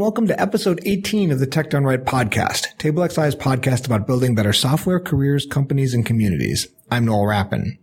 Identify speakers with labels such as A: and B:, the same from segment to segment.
A: and welcome to episode 18 of the Tech Done Right podcast, TableXI's podcast about building better software, careers, companies, and communities. I'm Noel Rappin.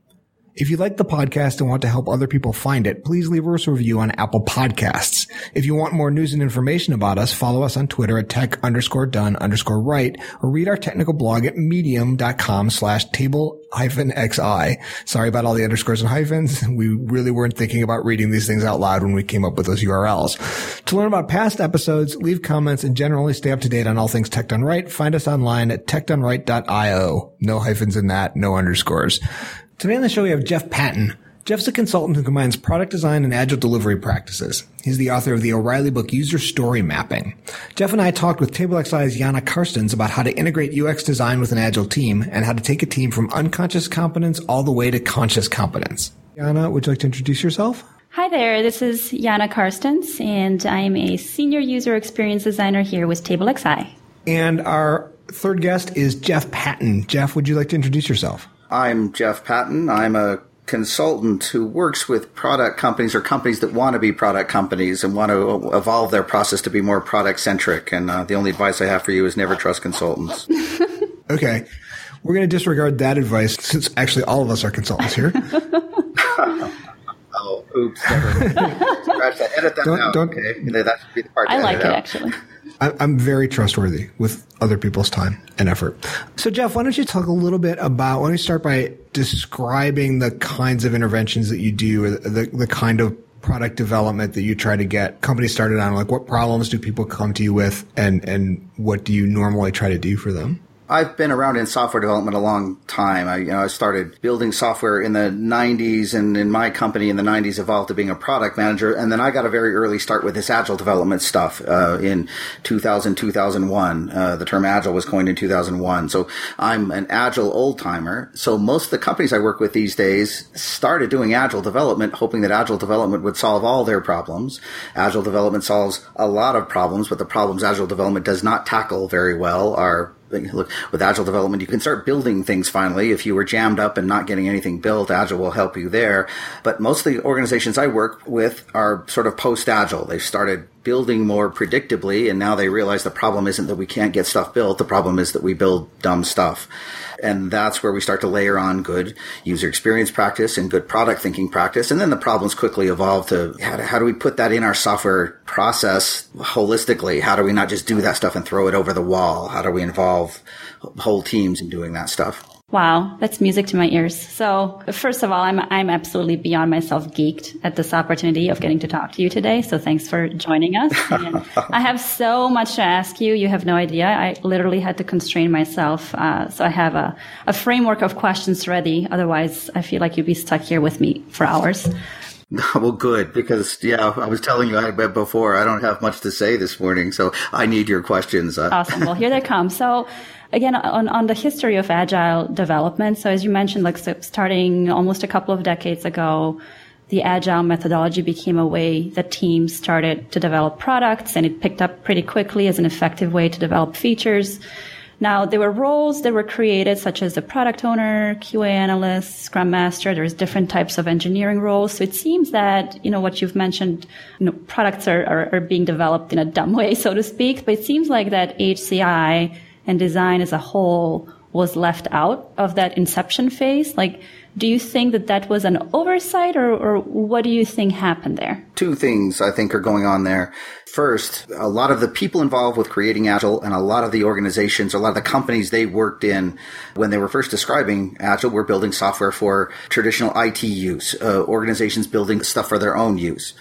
A: If you like the podcast and want to help other people find it, please leave us a review on Apple Podcasts. If you want more news and information about us, follow us on Twitter at tech underscore done underscore right or read our technical blog at medium.com slash table hyphen xi. Sorry about all the underscores and hyphens. We really weren't thinking about reading these things out loud when we came up with those URLs. To learn about past episodes, leave comments and generally stay up to date on all things tech done right, find us online at techdoneright.io. No hyphens in that, no underscores. Today on the show, we have Jeff Patton. Jeff's a consultant who combines product design and agile delivery practices. He's the author of the O'Reilly book User Story Mapping. Jeff and I talked with TableXI's Jana Karstens about how to integrate UX design with an agile team and how to take a team from unconscious competence all the way to conscious competence. Jana, would you like to introduce yourself?
B: Hi there, this is Jana Karstens, and I'm a senior user experience designer here with TableXI.
A: And our third guest is Jeff Patton. Jeff, would you like to introduce yourself?
C: I'm Jeff Patton. I'm a consultant who works with product companies or companies that want to be product companies and want to evolve their process to be more product centric. And uh, the only advice I have for you is never trust consultants.
A: okay. We're going to disregard that advice since actually all of us are consultants here.
C: oh, oops. Scratch that. Edit that don't, out. Don't, okay. That should be the part
B: I like it,
C: out.
B: actually.
A: I'm very trustworthy with other people's time and effort. So, Jeff, why don't you talk a little bit about? Why don't you start by describing the kinds of interventions that you do, or the the kind of product development that you try to get companies started on? Like, what problems do people come to you with, and and what do you normally try to do for them?
C: I've been around in software development a long time. I, you know, I started building software in the 90s and in my company in the 90s evolved to being a product manager. And then I got a very early start with this agile development stuff, uh, in 2000, 2001. Uh, the term agile was coined in 2001. So I'm an agile old timer. So most of the companies I work with these days started doing agile development, hoping that agile development would solve all their problems. Agile development solves a lot of problems, but the problems agile development does not tackle very well are look with agile development you can start building things finally. If you were jammed up and not getting anything built agile will help you there. But most of the organizations i work with are sort of post agile they've started building more predictably and now they realize the problem isn't that we can't get stuff built the problem is that we build dumb stuff and that's where we start to layer on good user experience practice and good product thinking practice. And then the problems quickly evolve to how, do, how do we put that in our software process holistically? How do we not just do that stuff and throw it over the wall? How do we involve whole teams in doing that stuff?
B: Wow, that's music to my ears. So, first of all, I'm I'm absolutely beyond myself geeked at this opportunity of getting to talk to you today. So, thanks for joining us. And I have so much to ask you. You have no idea. I literally had to constrain myself. Uh, so, I have a, a framework of questions ready. Otherwise, I feel like you'd be stuck here with me for hours.
C: Well, good because yeah, I was telling you I before I don't have much to say this morning, so I need your questions.
B: Uh, awesome. Well, here they come. So again, on, on the history of agile development. So as you mentioned, like so starting almost a couple of decades ago, the agile methodology became a way that teams started to develop products and it picked up pretty quickly as an effective way to develop features. Now, there were roles that were created, such as the product owner, QA analyst, scrum master. There's different types of engineering roles. So it seems that, you know, what you've mentioned, you know, products are, are, are being developed in a dumb way, so to speak. But it seems like that HCI and design as a whole was left out of that inception phase? Like, do you think that that was an oversight or, or, what do you think happened there?
C: Two things I think are going on there. First, a lot of the people involved with creating Agile and a lot of the organizations, a lot of the companies they worked in when they were first describing Agile were building software for traditional IT use, uh, organizations building stuff for their own use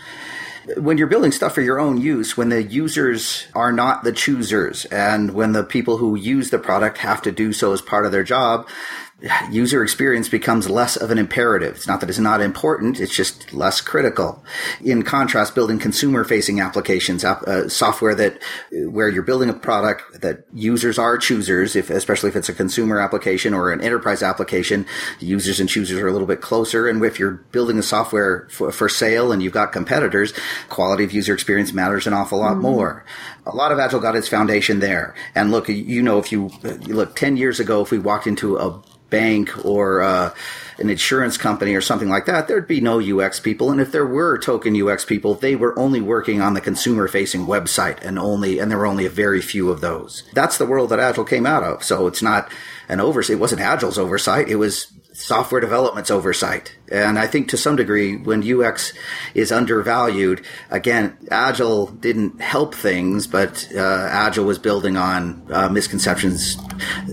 C: when you're building stuff for your own use, when the users are not the choosers and when the people who use the product have to do so as part of their job, user experience becomes less of an imperative. It's not that it's not important, it's just less critical. In contrast, building consumer facing applications, uh, software that, where you're building a product that users are choosers, if, especially if it's a consumer application or an enterprise application, users and choosers are a little bit closer. And if you're building a software for, for sale and you've got competitors, quality of user experience matters an awful lot mm-hmm. more. A lot of Agile got its foundation there. And look, you know, if you look 10 years ago, if we walked into a bank or uh, an insurance company or something like that, there'd be no UX people. And if there were token UX people, they were only working on the consumer facing website and only, and there were only a very few of those. That's the world that Agile came out of. So it's not an oversight. It wasn't Agile's oversight. It was software development's oversight. And I think to some degree, when UX is undervalued, again, Agile didn't help things, but uh, Agile was building on uh, misconceptions,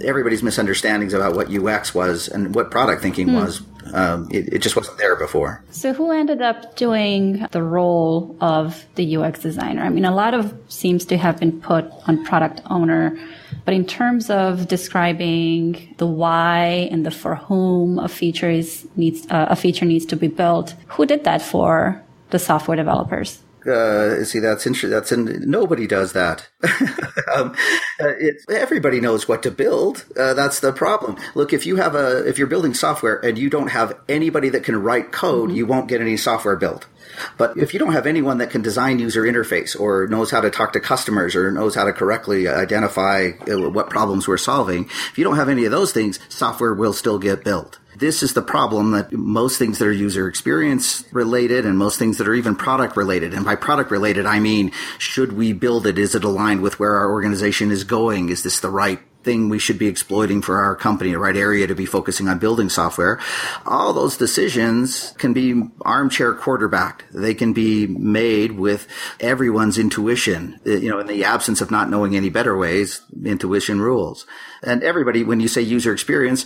C: everybody's misunderstandings about what UX was and what product thinking mm. was. Um, it, it, just wasn't there before.
B: So, who ended up doing the role of the UX designer? I mean, a lot of seems to have been put on product owner but in terms of describing the why and the for whom a feature is needs uh, a feature needs to be built, who did that for the software developers?
C: Uh, see, that's interesting. That's in, nobody does that. um, uh, it, everybody knows what to build. Uh, that's the problem. Look, if you have a, if you're building software and you don't have anybody that can write code, mm-hmm. you won't get any software built. But if you don't have anyone that can design user interface or knows how to talk to customers or knows how to correctly identify uh, what problems we're solving, if you don't have any of those things, software will still get built. This is the problem that most things that are user experience related and most things that are even product related. And by product related, I mean, should we build it? Is it aligned with where our organization is going? Is this the right thing we should be exploiting for our company, the right area to be focusing on building software. All those decisions can be armchair quarterbacked. They can be made with everyone's intuition. Uh, you know, in the absence of not knowing any better ways, intuition rules. And everybody, when you say user experience,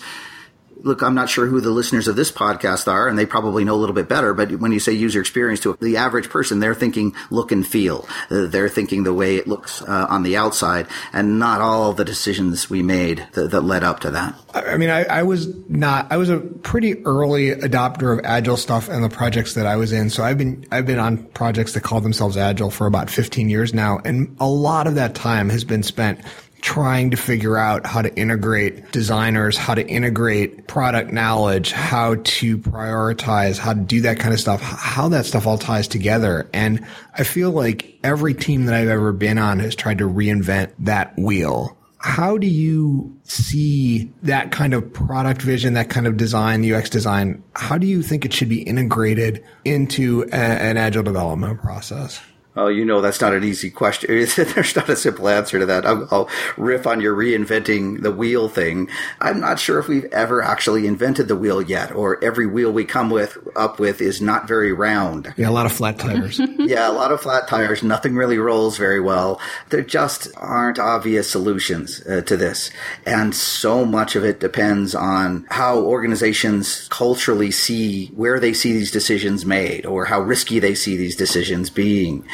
C: look, I'm not sure who the listeners of this podcast are, and they probably know a little bit better. But when you say user experience to the average person, they're thinking look and feel. Uh, they're thinking the way it looks uh, on the outside, and not all the decisions we made that, that led up to that.
A: I mean, I, I, was not. I was a pretty early adopter of agile stuff and the projects that I was in. So I've been I've been on projects that call themselves agile for about 15 years now, and a lot of that time has been spent trying to figure out how to integrate designers, how to integrate product knowledge, how to prioritize, how to do that kind of stuff, how that stuff all ties together. And I feel like every team that I've ever been on has tried to reinvent that wheel. How do you see that kind of product vision, that kind of design, UX design? How do you think it should be integrated into a, an agile development process?
C: Oh, you know that's not an easy question. There's not a simple answer to that. I'll, I'll, riff on your reinventing the wheel thing. I'm not sure if we've ever actually invented the wheel yet, or every wheel we come with up with is not very round.
A: Yeah, a lot of flat tires.
C: yeah, a lot of flat tires. Nothing really rolls very well. There just aren't obvious solutions uh, to this, and so much of it depends on how organizations culturally see where they see these decisions made, or how risky they see these decisions being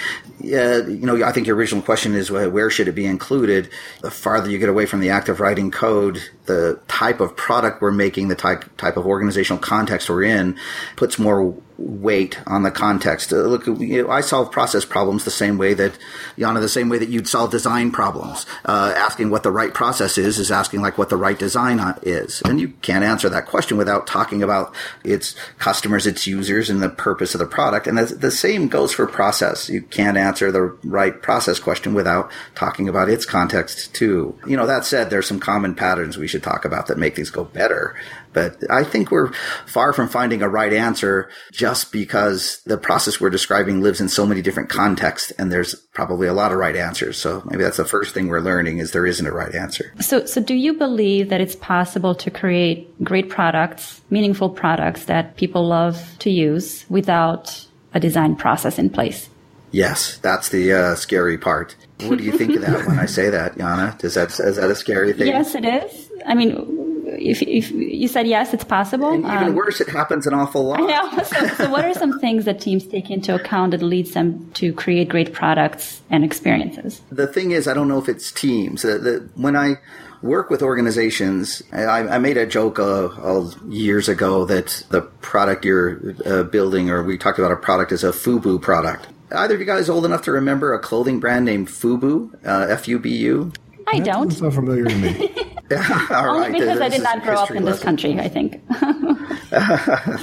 C: uh, you know, I think your original question is where should it be included? The farther you get away from the act of writing code, the type of product we're making, the type type of organizational context we're in, puts more weight on the context. Uh, look, you know, I solve process problems the same way that, Yana, the same way that you'd solve design problems. Uh, asking what the right process is is asking like what the right design is. And you can't answer that question without talking about its customers, its users, and the purpose of the product. And the, same goes for process. You can't answer the right process question without talking about its context too. You know, that said, there's some common patterns we should talk about that make these go better. But I think we're far from finding a right answer just because the process we're describing lives in so many different contexts and there's probably a lot of right answers. So maybe that's the first thing we're learning is there isn't a right answer.
B: So, so do you believe that it's possible to create great products, meaningful products that people love to use without a design process in place?
C: Yes, that's the uh, scary part. What do you think of that when I say that, Yana? Is that is that a scary thing?
B: Yes, it is. I mean, if, if you said yes, it's possible.
C: And even um, worse, it happens an awful lot.
B: I know. So, so, what are some things that teams take into account that leads them to create great products and experiences?
C: The thing is, I don't know if it's teams. The, the, when I work with organizations, I, I made a joke uh, uh, years ago that the product you're uh, building, or we talked about a product as a FUBU product. Either of you guys old enough to remember a clothing brand named FUBU, uh, F U B U?
B: I don't.
A: It's not familiar to me.
B: All Only right. because I did not grow up in lesson. this country, I think.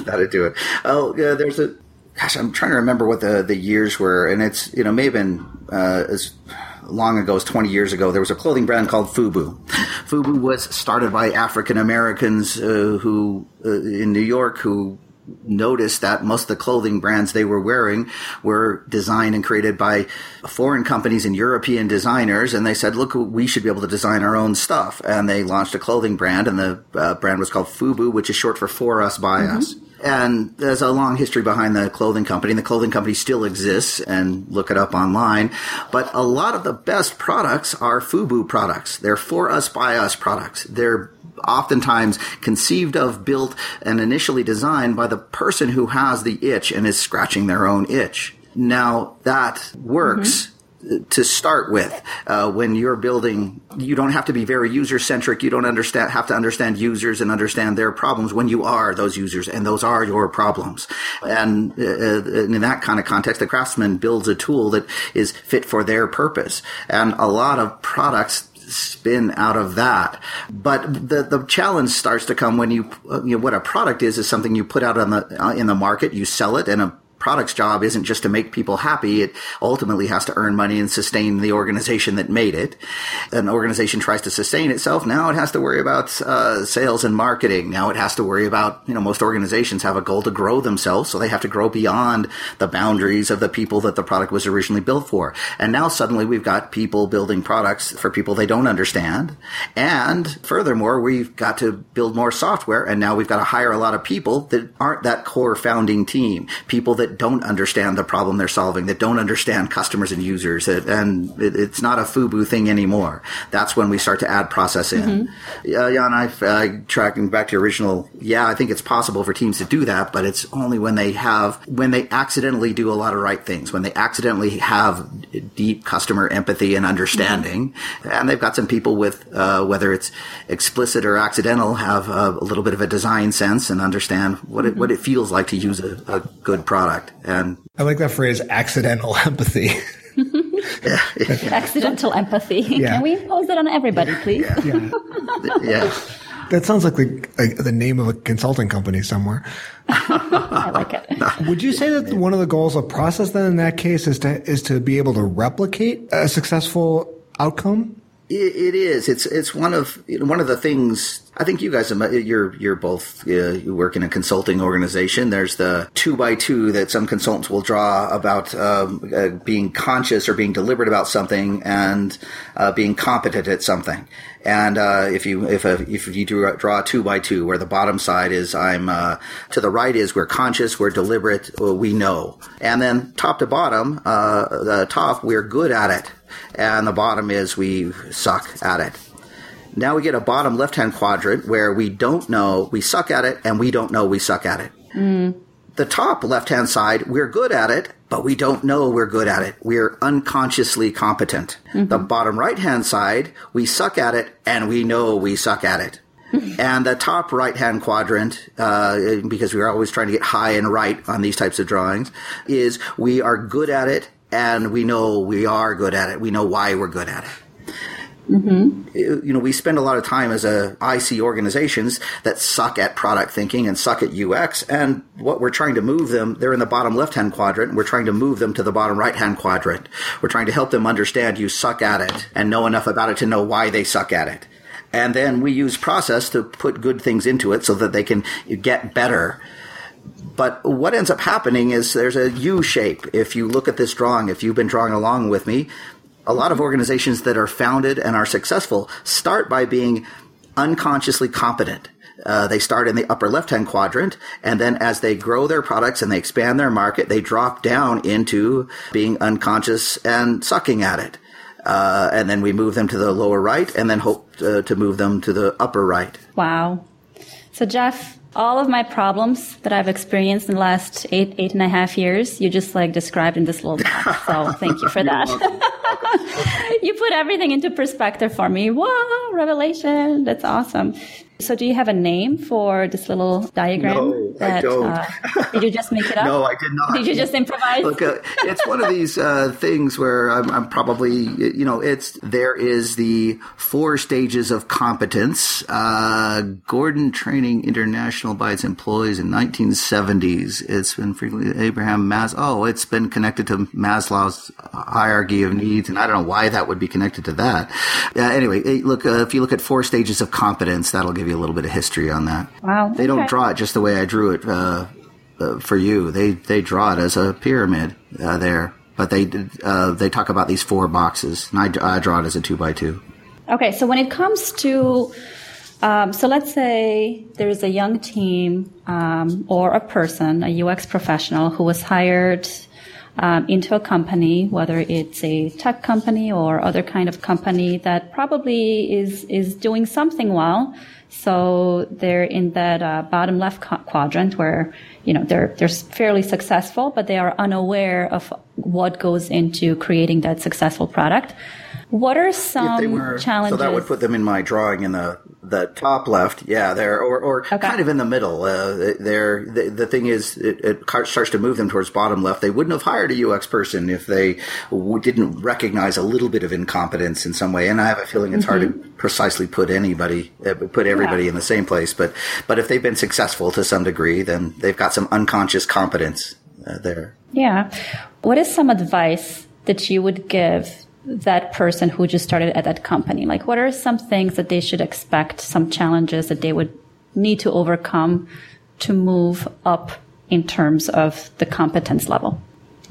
C: That'd do it. Oh, yeah, there's a. Gosh, I'm trying to remember what the, the years were, and it's you know may have been uh, as long ago as 20 years ago. There was a clothing brand called FUBU, FUBU was started by African Americans uh, who uh, in New York who noticed that most of the clothing brands they were wearing were designed and created by foreign companies and European designers. And they said, look, we should be able to design our own stuff. And they launched a clothing brand and the uh, brand was called FUBU, which is short for For Us By mm-hmm. Us. And there's a long history behind the clothing company. and The clothing company still exists and look it up online. But a lot of the best products are FUBU products. They're for us by us products. They're oftentimes conceived of, built, and initially designed by the person who has the itch and is scratching their own itch. Now that works. Mm-hmm to start with uh, when you're building you don't have to be very user centric you don't understand have to understand users and understand their problems when you are those users and those are your problems and uh, in that kind of context the craftsman builds a tool that is fit for their purpose and a lot of products spin out of that. But the the challenge starts to come when you you know what a product is is something you put out on the uh, in the market, you sell it, and a product's job isn't just to make people happy. It ultimately has to earn money and sustain the organization that made it. An organization tries to sustain itself. Now it has to worry about uh, sales and marketing. Now it has to worry about, you know, most organizations have a goal to grow themselves. So they have to grow beyond the boundaries of the people that the product was originally built for. And now suddenly we've got people building products for people they don't understand. And furthermore, we've got to build more software. And now we've got to hire a lot of people that aren't that core founding team. People that that don't understand the problem they're solving, that don't understand customers and users, and it's not a FUBU thing anymore. That's when we start to add process in. Mm-hmm. Uh, Jan, I, uh, tracking back to your original, yeah, I think it's possible for teams to do that, but it's only when they have, when they accidentally do a lot of right things, when they accidentally have deep customer empathy and understanding, mm-hmm. and they've got some people with, uh, whether it's explicit or accidental, have a, a, little bit of a design sense and understand what mm-hmm. it, what it feels like to use a, a good product product. And
A: I like that phrase, accidental empathy.
B: yeah, yeah. Accidental empathy. Yeah. Can we impose it on everybody, please?
C: Yeah. yeah.
A: That sounds like the, like the name of a consulting company somewhere.
B: I like it.
A: Would you say that one of the goals of process then in that case is to is to be able to replicate a successful outcome?
C: It is. It's it's one of one of the things. I think you guys you're you're both uh, you work in a consulting organization. There's the two by two that some consultants will draw about um, uh, being conscious or being deliberate about something and uh, being competent at something. And uh, if you if a, if you draw a two by two, where the bottom side is I'm uh, to the right is we're conscious, we're deliberate, we know, and then top to bottom, uh, the top we're good at it and the bottom is we suck at it. Now we get a bottom left hand quadrant where we don't know we suck at it and we don't know we suck at it. Mm. The top left hand side, we're good at it, but we don't know we're good at it. We're unconsciously competent. Mm-hmm. The bottom right hand side, we suck at it and we know we suck at it. and the top right hand quadrant, uh, because we are always trying to get high and right on these types of drawings, is we are good at it and we know we are good at it. We know why we're good at it. Mm-hmm. You know, we spend a lot of time as a IC organizations that suck at product thinking and suck at UX. And what we're trying to move them, they're in the bottom left hand quadrant. We're trying to move them to the bottom right hand quadrant. We're trying to help them understand you suck at it and know enough about it to know why they suck at it. And then we use process to put good things into it so that they can get better but what ends up happening is there's a U shape. If you look at this drawing, if you've been drawing along with me, a lot of organizations that are founded and are successful start by being unconsciously competent. Uh, they start in the upper left hand quadrant, and then as they grow their products and they expand their market, they drop down into being unconscious and sucking at it. Uh, and then we move them to the lower right, and then hope uh, to move them to the upper right.
B: Wow. So, Jeff, all of my problems that I've experienced in the last eight, eight and a half years, you just like described in this little box. So thank you for that. you put everything into perspective for me. Wow, revelation. That's awesome. So do you have a name for this little diagram?
C: No, that, I don't. Uh,
B: did you just make it up?
C: no, I did not.
B: Did you just improvise?
C: Look, uh, it's one of these uh, things where I'm, I'm, probably, you know, it's there is the four stages of competence. Uh, Gordon Training International by its employees in 1970s. It's been frequently Abraham Mas. Oh, it's been connected to Maslow's hierarchy of needs, and I don't know why that would be connected to that. Uh, anyway, look, uh, if you look at four stages of competence, that'll give you a little bit of history on that.
B: Wow.
C: They don't draw it just the way I drew it uh, uh, for you. They they draw it as a pyramid uh, there, but they uh, they talk about these four boxes, and I, I draw it as a two by two.
B: Okay, so when it comes to um, so let's say there's a young team um, or a person, a UX professional who was hired um, into a company, whether it's a tech company or other kind of company that probably is is doing something well. So they're in that uh, bottom left quadrant where you know they're they're fairly successful, but they are unaware of what goes into creating that successful product. What are some were, challenges?
C: So that would put them in my drawing in the the top left. Yeah, there or or okay. kind of in the middle. Uh, there, the, the, thing is, it, it, starts to move them towards bottom left. They wouldn't have hired a UX person if they didn't recognize a little bit of incompetence in some way. And I have a feeling it's mm-hmm. hard to mm-hmm. precisely put anybody, uh, put everybody yeah. in the same place. But but if they've been successful to some degree, then they've got some unconscious competence uh, there.
B: Yeah. What is some advice that you would give that person who just started at that company? Like, what are some things that they should expect, some challenges that they would need to overcome to move up in terms of the competence level,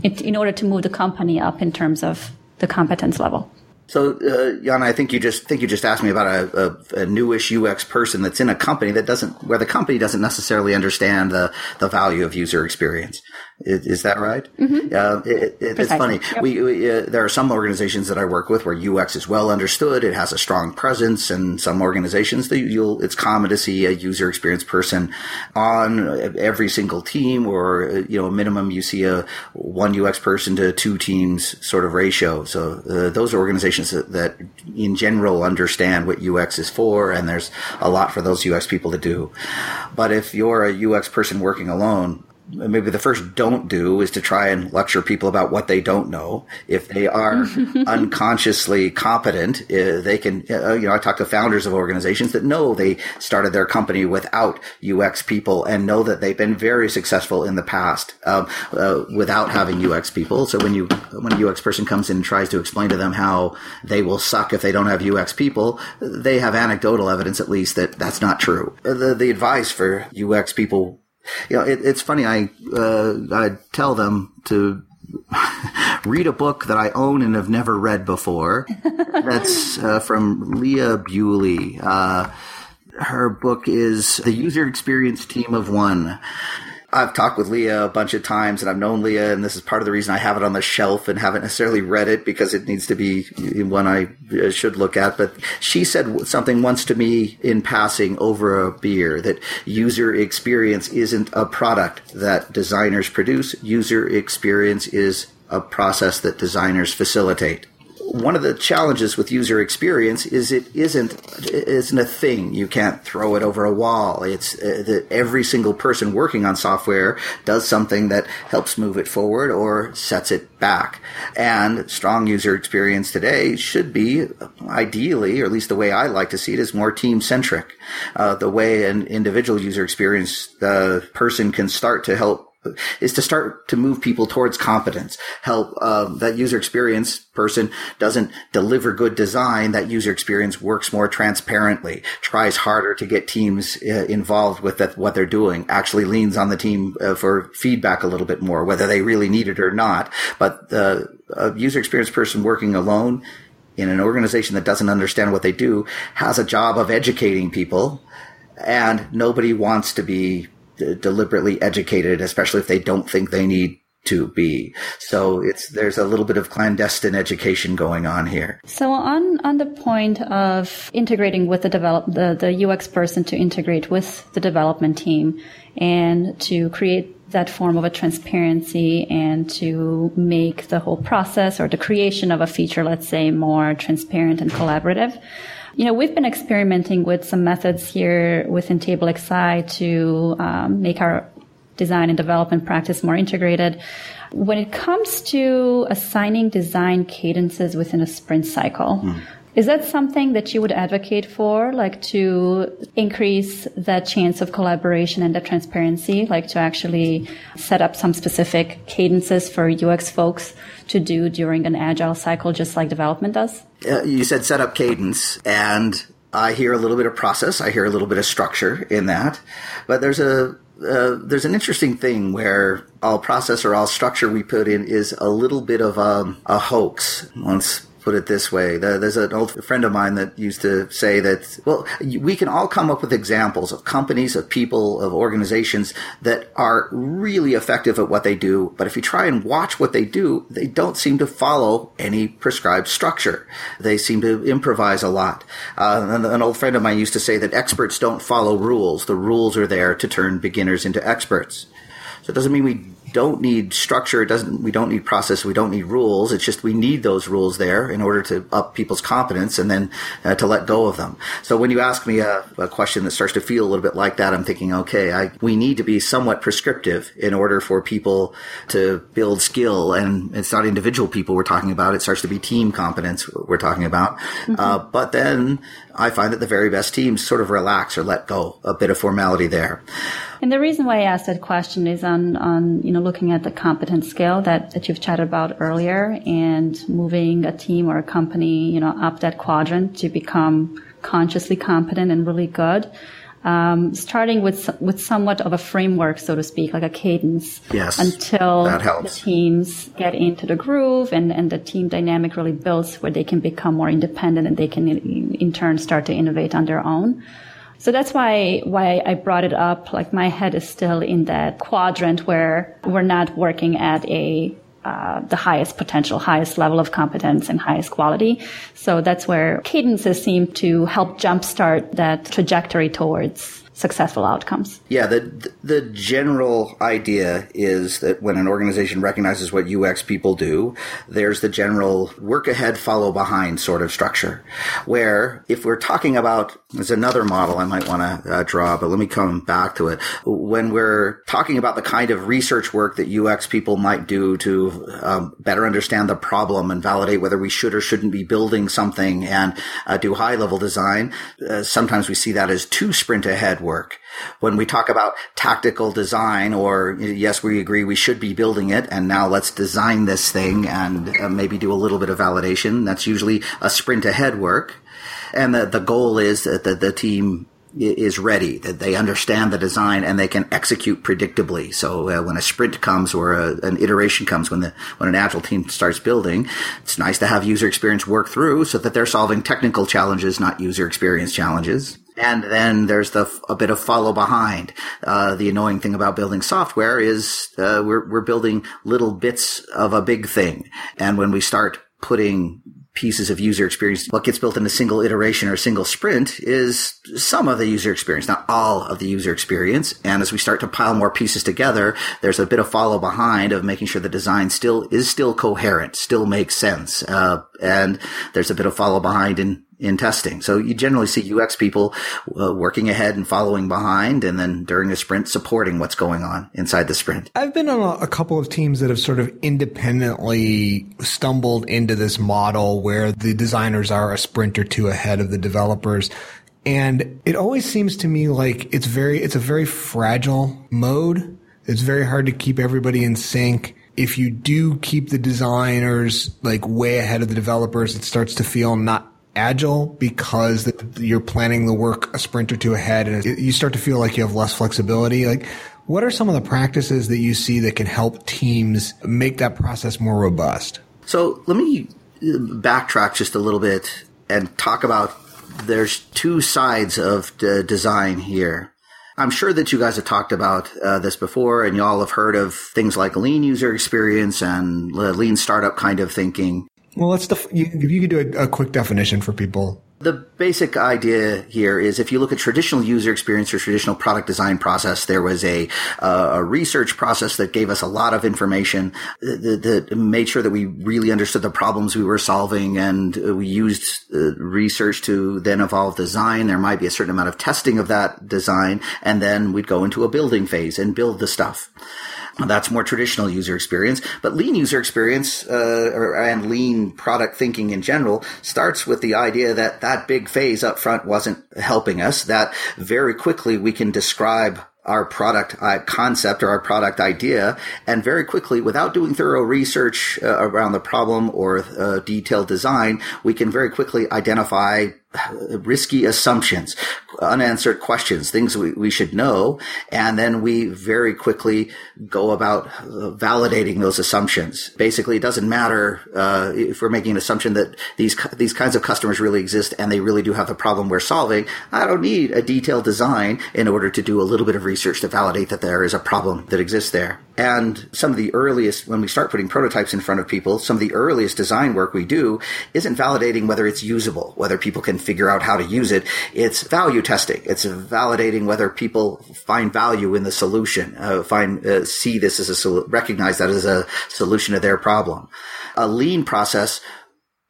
B: in, in order to move the company up in terms of the competence level?
C: So, uh, I think you just think you just asked me about a, a, a, newish UX person that's in a company that doesn't, where the company doesn't necessarily understand the the value of user experience. Is, is that right?
B: Mm-hmm.
C: Uh, it, it, it's funny. Yep. We, we uh, there are some organizations that I work with where UX is well understood. It has a strong presence, and some organizations that you'll it's common to see a user experience person on every single team, or uh, you know, a minimum you see a one UX person to two teams sort of ratio. So uh, those organizations that, that in general understand what UX is for, and there's a lot for those UX people to do. But if you're a UX person working alone, maybe the first don't do is to try and lecture people about what they don't know. If they are unconsciously competent, uh, they can, uh, you know, I talk to founders of organizations that know they started their company without UX people and know that they've been very successful in the past um, uh, without having UX people. So when you, when a UX person comes in and tries to explain to them how they will suck if they don't have UX people, they have anecdotal evidence at least that that's not true. The, the advice for UX people you know, it, it's funny. I uh, I tell them to read a book that I own and have never read before. That's uh, from Leah Buley. Uh, her book is The User Experience Team of One. I've talked with Leah a bunch of times and I've known Leah and this is part of the reason I have it on the shelf and haven't necessarily read it because it needs to be one I uh, should look at. But she said something once to me in passing over a beer that user experience isn't a product that designers produce. User experience is a process that designers facilitate one of the challenges with user experience is it isn't it isn't a thing. You can't throw it over a wall. It's uh, that every single person working on software does something that helps move it forward or sets it back. And strong user experience today should be ideally, or at least the way I like to see it, is more team centric. Uh, the way an individual user experience person can start to help is to start to move people towards competence. Help um, that user experience person doesn't deliver good design. That user experience works more transparently, tries harder to get teams uh, involved with that, what they're doing. Actually leans on the team uh, for feedback a little bit more, whether they really need it or not. But the user experience person working alone in an organization that doesn't understand what they do has a job of educating people, and nobody wants to be deliberately educated, especially if they don't think they need to be. So it's there's a little bit of clandestine education going on here.
B: So on on the point of integrating with the develop the, the UX person to integrate with the development team and to create that form of a transparency and to make the whole process or the creation of a feature, let's say, more transparent and collaborative. You know, we've been experimenting with some methods here within TableXI to um, make our design and development practice more integrated. When it comes to assigning design cadences within a sprint cycle, mm. Is that something that you would advocate for, like to increase that chance of collaboration and the transparency, like to actually set up some specific cadences for UX folks to do during an agile cycle, just like development does?
C: Uh, you said set up cadence, and I hear a little bit of process. I hear a little bit of structure in that, but there's a uh, there's an interesting thing where all process or all structure we put in is a little bit of a, a hoax. Once put it this way. There's an old friend of mine that used to say that, well, we can all come up with examples of companies, of people, of organizations that are really effective at what they do. But if you try and watch what they do, they don't seem to follow any prescribed structure. They seem to improvise a lot. Uh, an old friend of mine used to say that experts don't follow rules. The rules are there to turn beginners into experts. So it doesn't mean we don't need structure. It doesn't. We don't need process. We don't need rules. It's just we need those rules there in order to up people's competence and then uh, to let go of them. So when you ask me a, a, question that starts to feel a little bit like that, I'm thinking, okay, I, we need to be somewhat prescriptive in order for people to build skill. And it's not individual people we're talking about. It starts to be team competence we're talking about. Mm-hmm. Uh, but then I find that the very best teams sort of relax or let go a bit of formality there.
B: And the reason why I asked that question is on, on you know, looking at the competence scale that, that you've chatted about earlier and moving a team or a company, you know, up that quadrant to become consciously competent and really good. Um, starting with with somewhat of a framework, so to speak, like a cadence.
C: Yes,
B: until the teams get into the groove and, and the team dynamic really builds where they can become more independent and they can in, in turn start to innovate on their own. So that's why, why I brought it up. Like my head is still in that quadrant where we're not working at a uh, the highest potential, highest level of competence and highest quality. So that's where cadences seem to help jumpstart that trajectory towards successful outcomes.
C: Yeah, the the general idea is that when an organization recognizes what UX people do, there's the general work ahead, follow behind sort of structure. Where if we're talking about, there's another model I might want to uh, draw, but let me come back to it. When we're talking about the kind of research work that UX people might do to um, better understand the problem and validate whether we should or shouldn't be building something and uh, do high level design, uh, sometimes we see that as too sprint ahead work. When we talk about tactical design or yes, we agree we should be building it and now let's design this thing and uh, maybe do a little bit of validation. That's usually a sprint ahead work. And the, the goal is that the, the team is ready, that they understand the design and they can execute predictably. So uh, when a sprint comes or a, an iteration comes, when the when an agile team starts building, it's nice to have user experience work through so that they're solving technical challenges, not user experience challenges. And then there's the a bit of follow behind. Uh, the annoying thing about building software is uh, we're we're building little bits of a big thing, and when we start putting pieces of user experience. What gets built in a single iteration or a single sprint is some of the user experience, not all of the user experience. And as we start to pile more pieces together, there's a bit of follow behind of making sure the design still is still coherent, still makes sense. Uh, and there's a bit of follow behind in in testing. So you generally see UX people uh, working ahead and following behind, and then during a sprint, supporting what's going on inside the sprint.
A: I've been on a, a couple of teams that have sort of independently stumbled into this model where the designers are a sprint or two ahead of the developers. And it always seems to me like it's very, it's a very fragile mode. It's very hard to keep everybody in sync if you do keep the designers like way ahead of the developers, it starts to feel not agile because you're planning the work a sprint or two ahead and you start to feel like you have less flexibility. Like, what are some of the practices that you see that can help teams make that process more robust?
C: So let me backtrack just a little bit and talk about there's two sides of design here. I'm sure that you guys have talked about uh, this before, and y'all have heard of things like lean user experience and lean startup kind of thinking.
A: Well, let's def- you, if you could do a, a quick definition for people.
C: The basic idea here is if you look at traditional user experience or traditional product design process, there was a, uh, a research process that gave us a lot of information that, that, made sure that we really understood the problems we were solving and we used uh, research to then evolve design. There might be a certain amount of testing of that design and then we'd go into a building phase and build the stuff. That's more traditional user experience, but lean user experience uh, and lean product thinking in general starts with the idea that that big phase up front wasn't helping us. That very quickly we can describe our product uh, concept or our product idea and very quickly without doing thorough research uh, around the problem or uh, detailed design we can very quickly identify risky assumptions, unanswered questions, things we, we should know. And then we very quickly go about uh, validating those assumptions. Basically, it doesn't matter uh, if we're making an assumption that these these kinds of customers really exist and they really do have the problem we're solving. I don't need a detailed design in order to do a little bit of research to validate that there is a problem that exists there. And some of the earliest, when we start putting prototypes in front of people, some of the earliest design work we do isn't validating whether it's usable, whether people can figure out how to use it. It's value testing. It's validating whether people find value in the solution, uh, find, uh, see this as a, sol- recognize that as a solution to their problem. A lean process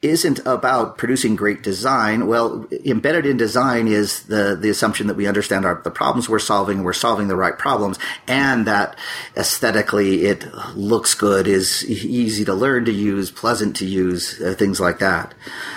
C: isn't about producing great design. Well, embedded in design is the, the assumption that we understand our, the problems we're solving, we're solving the right problems, and that aesthetically it looks good, is easy to learn to use, pleasant to use, uh, things like that.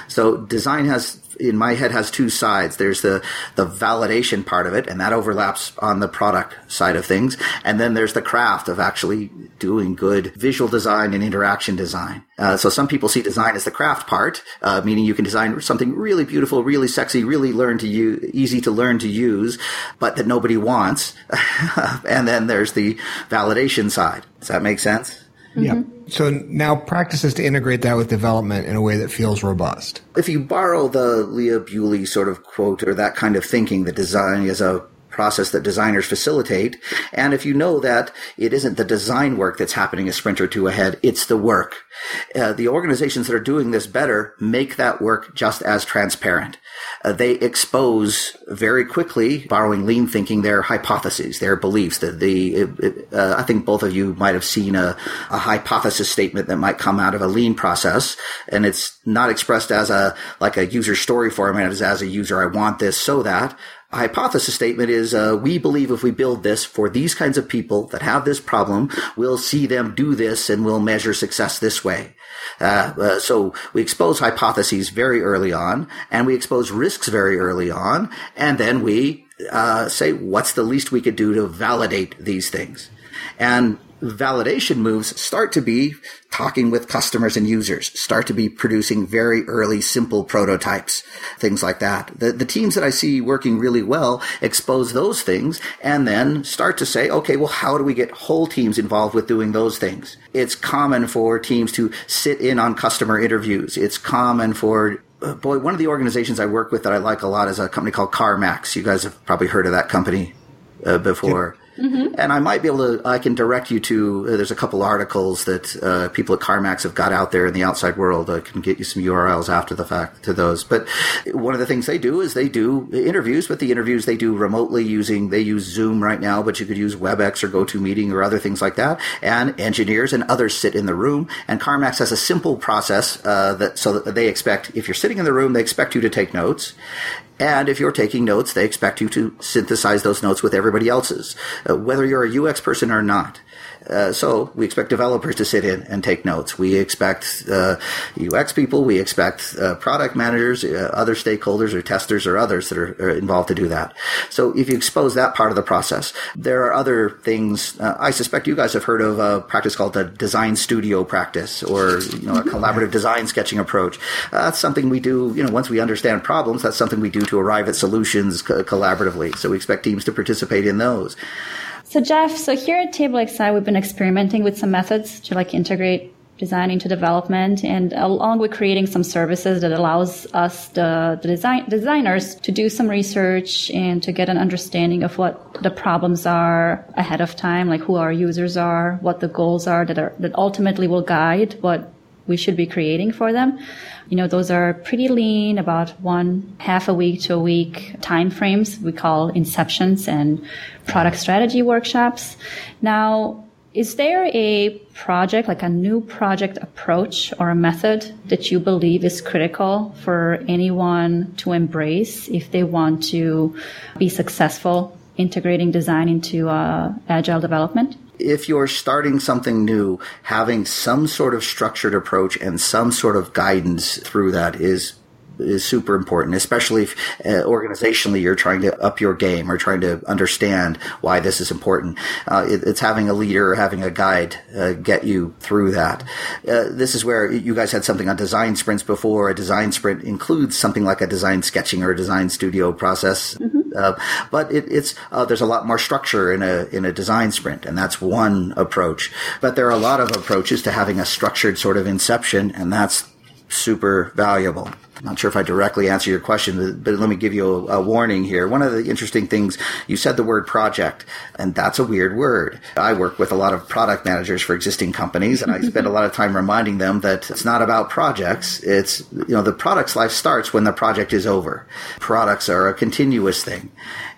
C: So design has in my head has two sides. There's the the validation part of it, and that overlaps on the product side of things. And then there's the craft of actually doing good visual design and interaction design. Uh, so some people see design as the craft part, uh, meaning you can design something really beautiful, really sexy, really learn to easy to learn to use, but that nobody wants. and then there's the validation side. Does that make sense?
A: Mm-hmm. Yeah. So now practices to integrate that with development in a way that feels robust.
C: If you borrow the Leah Buley sort of quote or that kind of thinking, that design is a process that designers facilitate. And if you know that it isn't the design work that's happening a sprint or two ahead, it's the work. Uh, the organizations that are doing this better make that work just as transparent. Uh, they expose very quickly, borrowing lean thinking, their hypotheses, their beliefs. That the, uh, I think both of you might have seen a, a hypothesis statement that might come out of a lean process, and it's not expressed as a like a user story format, as as a user, I want this so that hypothesis statement is uh, we believe if we build this for these kinds of people that have this problem, we'll see them do this and we'll measure success this way. Uh, uh, so we expose hypotheses very early on, and we expose risks very early on, and then we uh, say what's the least we could do to validate these things. And validation moves start to be talking with customers and users, start to be producing very early simple prototypes, things like that. The, the teams that I see working really well expose those things and then start to say, okay, well, how do we get whole teams involved with doing those things? It's common for teams to sit in on customer interviews. It's common for uh, boy, one of the organizations I work with that I like a lot is a company called CarMax. You guys have probably heard of that company uh, before. Mm-hmm. And I might be able to, I can direct you to, uh, there's a couple articles that uh, people at CarMax have got out there in the outside world. I can get you some URLs after the fact to those. But one of the things they do is they do interviews, but the interviews they do remotely using, they use Zoom right now, but you could use WebEx or GoToMeeting or other things like that. And engineers and others sit in the room. And CarMax has a simple process uh, that so that they expect, if you're sitting in the room, they expect you to take notes. And if you're taking notes, they expect you to synthesize those notes with everybody else's, uh, whether you're a UX person or not. Uh, so we expect developers to sit in and take notes. We expect uh, UX people. We expect uh, product managers, uh, other stakeholders or testers or others that are, are, involved to do that. So if you expose that part of the process, there are other things. Uh, I suspect you guys have heard of a practice called the design studio practice or you know a collaborative design sketching approach. Uh, that's something we do. You know, once we understand problems, that's something we do to arrive at solutions co- collaboratively. So we expect teams to participate in those.
B: So Jeff, so here at TableXI, we've been experimenting with some methods to like integrate design into development and along with creating some services that allows us the, the design designers to do some research and to get an understanding of what the problems are ahead of time like who our users are what the goals are that are that ultimately will guide what we should be creating for them you know, those are pretty lean, about one half a week to a week time frames. We call inceptions and product strategy workshops. Now, is there a project, like a new project approach or a method that you believe is critical for anyone to embrace if they want to be successful integrating design into uh, agile development?
C: If you're starting something new, having some sort of structured approach and some sort of guidance through that is is super important, especially if uh, organizationally you're trying to up your game or trying to understand why this is important. Uh, it, it's having a leader or having a guide uh, get you through that. Uh, this is where you guys had something on design sprints before. A design sprint includes something like a design sketching or a design studio process. Mm-hmm. Uh, but it, it's uh, there's a lot more structure in a in a design sprint, and that's one approach. But there are a lot of approaches to having a structured sort of inception, and that's super valuable. I'm not sure if I directly answer your question, but let me give you a, a, warning here. One of the interesting things, you said the word project, and that's a weird word. I work with a lot of product managers for existing companies, and I spend a lot of time reminding them that it's not about projects. It's, you know, the product's life starts when the project is over. Products are a continuous thing.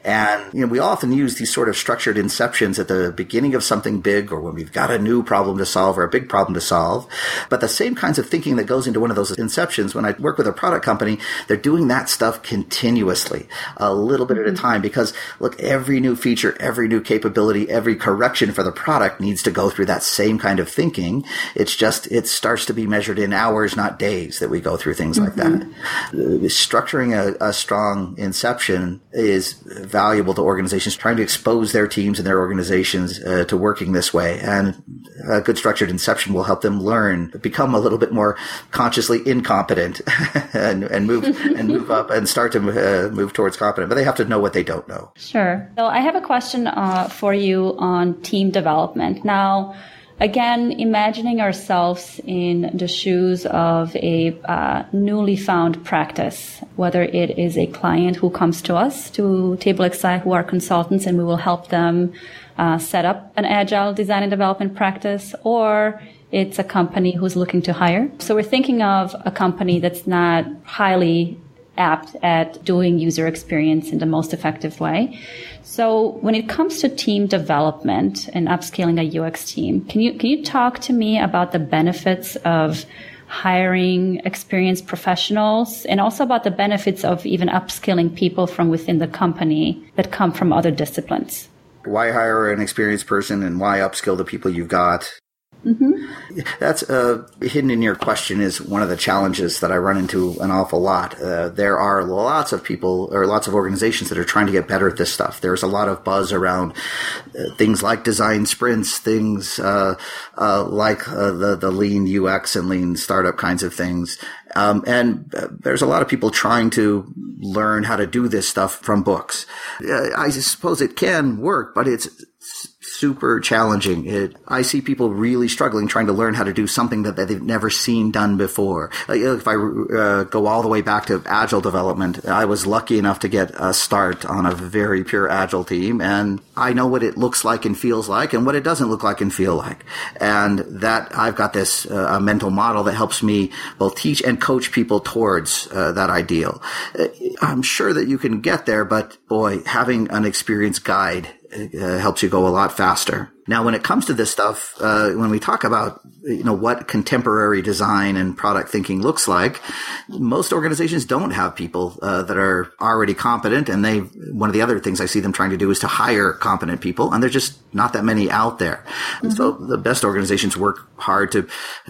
C: And, you know, we often use these sort of structured inceptions at the beginning of something big or when we've got a new problem to solve or a big problem to solve. But the same kinds of thinking that goes into one of those inceptions, when I work with a product company, they're doing that stuff continuously, a little bit at a mm-hmm. time because look, every new feature, every new capability, every correction for the product needs to go through that same kind of thinking. It's just, it starts to be measured in hours, not days that we go through things mm-hmm. like that. Mm-hmm. Structuring a, a strong inception is valuable to organizations trying to expose their teams and their organizations uh, to working this way. And a good structured inception will help them learn, become a little bit more consciously incompetent and, and move and move up and start to uh, move towards competent. But they have to know what they don't know.
B: Sure. So I have a question uh, for you on team development. Now, Again, imagining ourselves in the shoes of a uh, newly found practice, whether it is a client who comes to us, to TableXI, who are consultants, and we will help them uh, set up an agile design and development practice, or it's a company who's looking to hire. So we're thinking of a company that's not highly apt at doing user experience in the most effective way. So when it comes to team development and upscaling a UX team, can you can you talk to me about the benefits of hiring experienced professionals and also about the benefits of even upskilling people from within the company that come from other disciplines?
C: Why hire an experienced person and why upskill the people you've got? Mm-hmm. That's uh, hidden in your question is one of the challenges that I run into an awful lot. Uh, there are lots of people or lots of organizations that are trying to get better at this stuff. There's a lot of buzz around uh, things like design sprints, things uh, uh, like uh, the the lean UX and lean startup kinds of things. Um, and there's a lot of people trying to learn how to do this stuff from books. I suppose it can work, but it's super challenging. It, I see people really struggling trying to learn how to do something that, they've never seen done before. Like if I uh, go all the way back to agile development, I was lucky enough to get a start on a very pure agile team, and I know what it looks like and feels like, and what it doesn't look like and feel like. And that I've got this uh, a mental model that helps me both teach and coach people towards uh, that ideal. Uh, I'm sure that you can get there, but boy, having an experienced guide uh, helps you go a lot faster. Now, when it comes to this stuff, uh, when we talk about you know what contemporary design and product thinking looks like, most organizations don't have people uh, that are already competent, and they one of the other things I see them trying to do is to hire competent people, and there's just not that many out there. Mm-hmm. So the best organizations work hard to,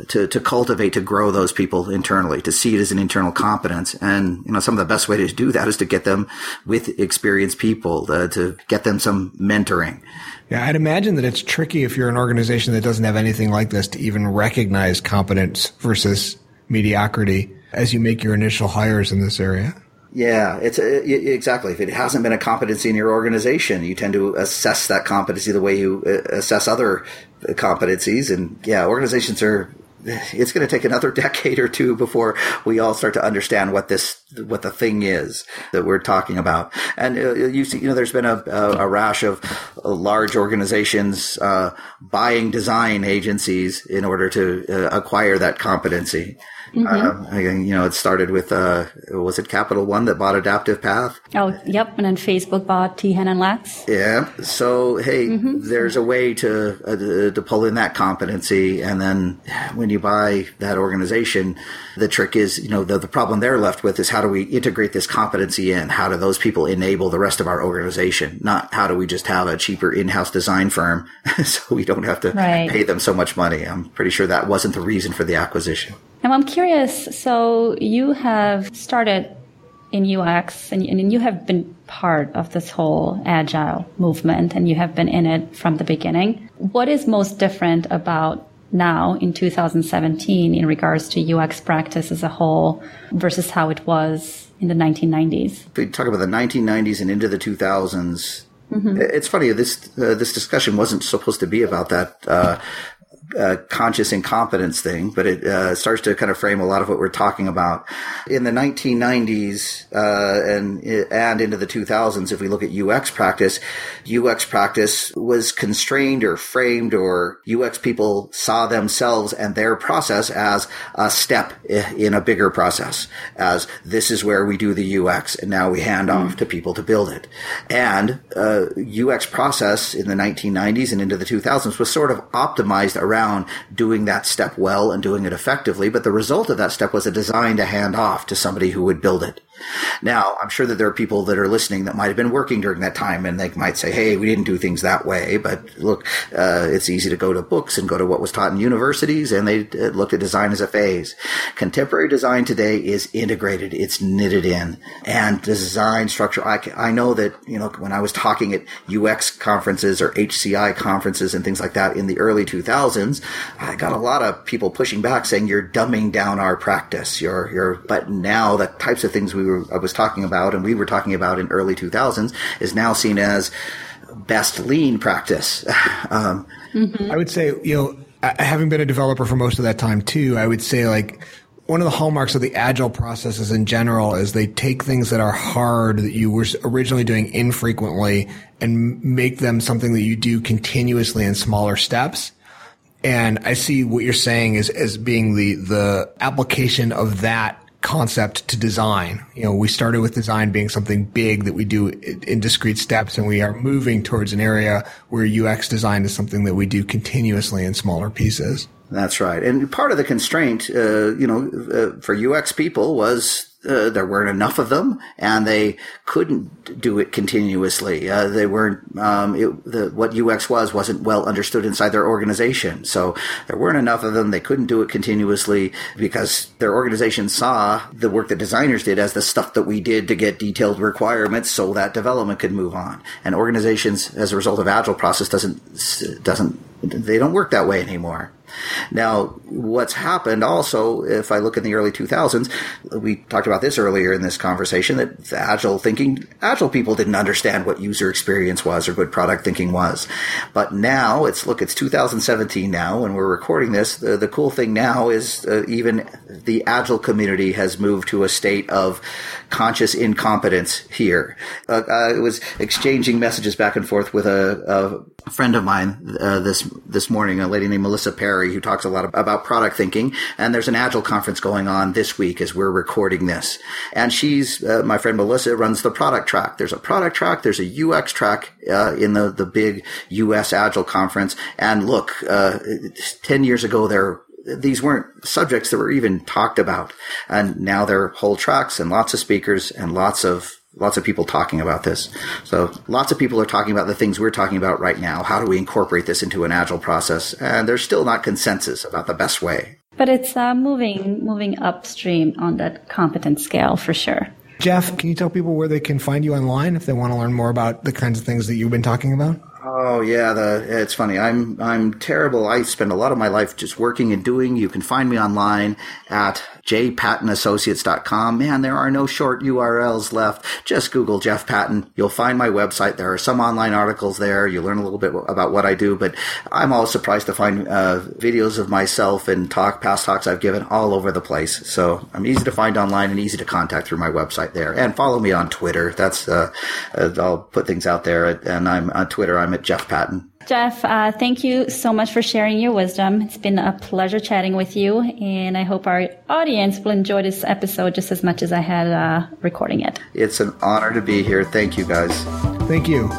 C: to to cultivate to grow those people internally, to see it as an internal competence, and you know some of the best way to do that is to get them with experienced people, uh, to get them some mentoring.
A: Yeah, I'd imagine that it's tricky if you're an organization that doesn't have anything like this to even recognize competence versus mediocrity as you make your initial hires in this area.
C: Yeah, it's a, uh, exactly. If it hasn't been a competency in your organization, you tend to assess that competency the way you uh, assess other competencies. And yeah, organizations are it's going to take another decade or two before we all start to understand what this what the thing is that we're talking about. And uh, you see, you know, there's been a, a, rash of uh, large organizations uh, buying design agencies in order to uh, acquire that competency. Mm-hmm. Uh, you know, it started with, uh, was it Capital One that bought Adaptive Path?
B: Oh, yep. And then Facebook bought Teehan and Lax.
C: Yeah. So, hey, mm-hmm. there's a way to, uh, to pull in that competency. And then when you buy that organization, the trick is, you know, the, the problem they're left with is how do we integrate this competency in? How do those people enable the rest of our organization? Not how do we just have a cheaper in-house design firm so we don't have to right. pay them so much money? I'm pretty sure that wasn't the reason for the acquisition.
B: Now I'm curious. So you have started in UX and, and you have been part of this whole agile movement and you have been in it from the beginning. What is most different about now in 2017 in regards to UX practice as a whole versus how it was in the 1990s?
C: If we talk about the 1990s and into the 2000s, Mm-hmm. It's funny. This uh, this discussion wasn't supposed to be about that. Uh, uh, conscious incompetence thing, but it uh, starts to kind of frame a lot of what we're talking about. In the 1990s uh, and and into the 2000s, if we look at UX practice, UX practice was constrained or framed, or UX people saw themselves and their process as a step in a bigger process. As this is where we do the UX, and now we hand off mm. to people to build it. And UX uh, process in the 1990s and into the 2000s was sort of optimized around around doing that step well and doing it effectively. But the result of that step was a design to hand off to somebody who would build it. Now, I'm sure that there are people that are listening that might have been working during that time and they might say, Hey, we didn't do things that way. But look, uh, it's easy to go to books and go to what was taught in universities and they uh, looked at design as a phase. Contemporary design today is integrated. It's knitted in and design structure. I, I know that, you know, when I was talking at UX conferences or HCI conferences and things like that in the early 2000s, I got a lot of people pushing back saying you're dumbing down our practice. You're, you're, but now the types of things we were, I was talking about and we were talking about in early 2000s is now seen as best lean practice.
A: um, mm-hmm. I would say, you know, having been a developer for most of that time too, I would say like one of the hallmarks of the agile processes in general is they take things that are hard that you were originally doing infrequently and make them something that you do continuously in smaller steps. And I see what you're saying is as being the the application of that concept to design. You know, we started with design being something big that we do in discrete steps and we are moving towards an area where UX design is something that we do continuously in smaller pieces.
C: That's right. And part of the constraint, uh, you know, uh, for UX people was uh, there weren't enough of them, and they couldn't do it continuously. Uh, they weren't. Um, it, the, what UX was wasn't well understood inside their organization, so there weren't enough of them. They couldn't do it continuously because their organization saw the work that designers did as the stuff that we did to get detailed requirements, so that development could move on. And organizations, as a result of agile process, doesn't doesn't they don't work that way anymore. Now, what's happened also, if I look in the early 2000s, we talked about this earlier in this conversation that agile thinking, agile people didn't understand what user experience was or good product thinking was. But now it's, look, it's 2017 now when we're recording this. The, the cool thing now is uh, even the agile community has moved to a state of conscious incompetence here. Uh, I was exchanging messages back and forth with a, a friend of mine uh, this this morning, a lady named Melissa Perri, who talks a lot about product thinking. And there's an agile conference going on this week as we're recording this. And she's uh, my friend Melissa runs the product track. There's a product track. There's a UX track uh, in the the big US Agile conference. And look, uh, ten years ago there these weren't subjects that were even talked about. And now there are whole tracks and lots of speakers and lots of lots of people talking about this. So lots of people are talking about the things we're talking about right now. How do we incorporate this into an agile process? And there's still not consensus about the best way.
B: But it's uh, moving moving upstream on that competence scale for sure.
A: Jeff, can you tell people where they can find you online if they want to learn more about the kinds of things that you've been talking about?
C: Oh yeah, the it's funny. I'm I'm terrible. I spend a lot of my life just working and doing. You can find me online at jpattonassociates.com. Man, there are no short URLs left. Just Google Jeff Patton. You'll find my website. There are some online articles there. You learn a little bit about what I do, but I'm always surprised to find uh, videos of myself and talk past talks I've given all over the place. So I'm easy to find online and easy to contact through my website there. And follow me on Twitter. That's uh, uh I'll put things out there. And I'm on Twitter. I'm at Jeff Patton.
B: Jeff, uh, thank you so much for sharing your wisdom. It's been a pleasure chatting with you, and I hope our audience will enjoy this episode just as much as I had uh, recording it.
C: It's an honor to be here. Thank you, guys.
A: Thank you.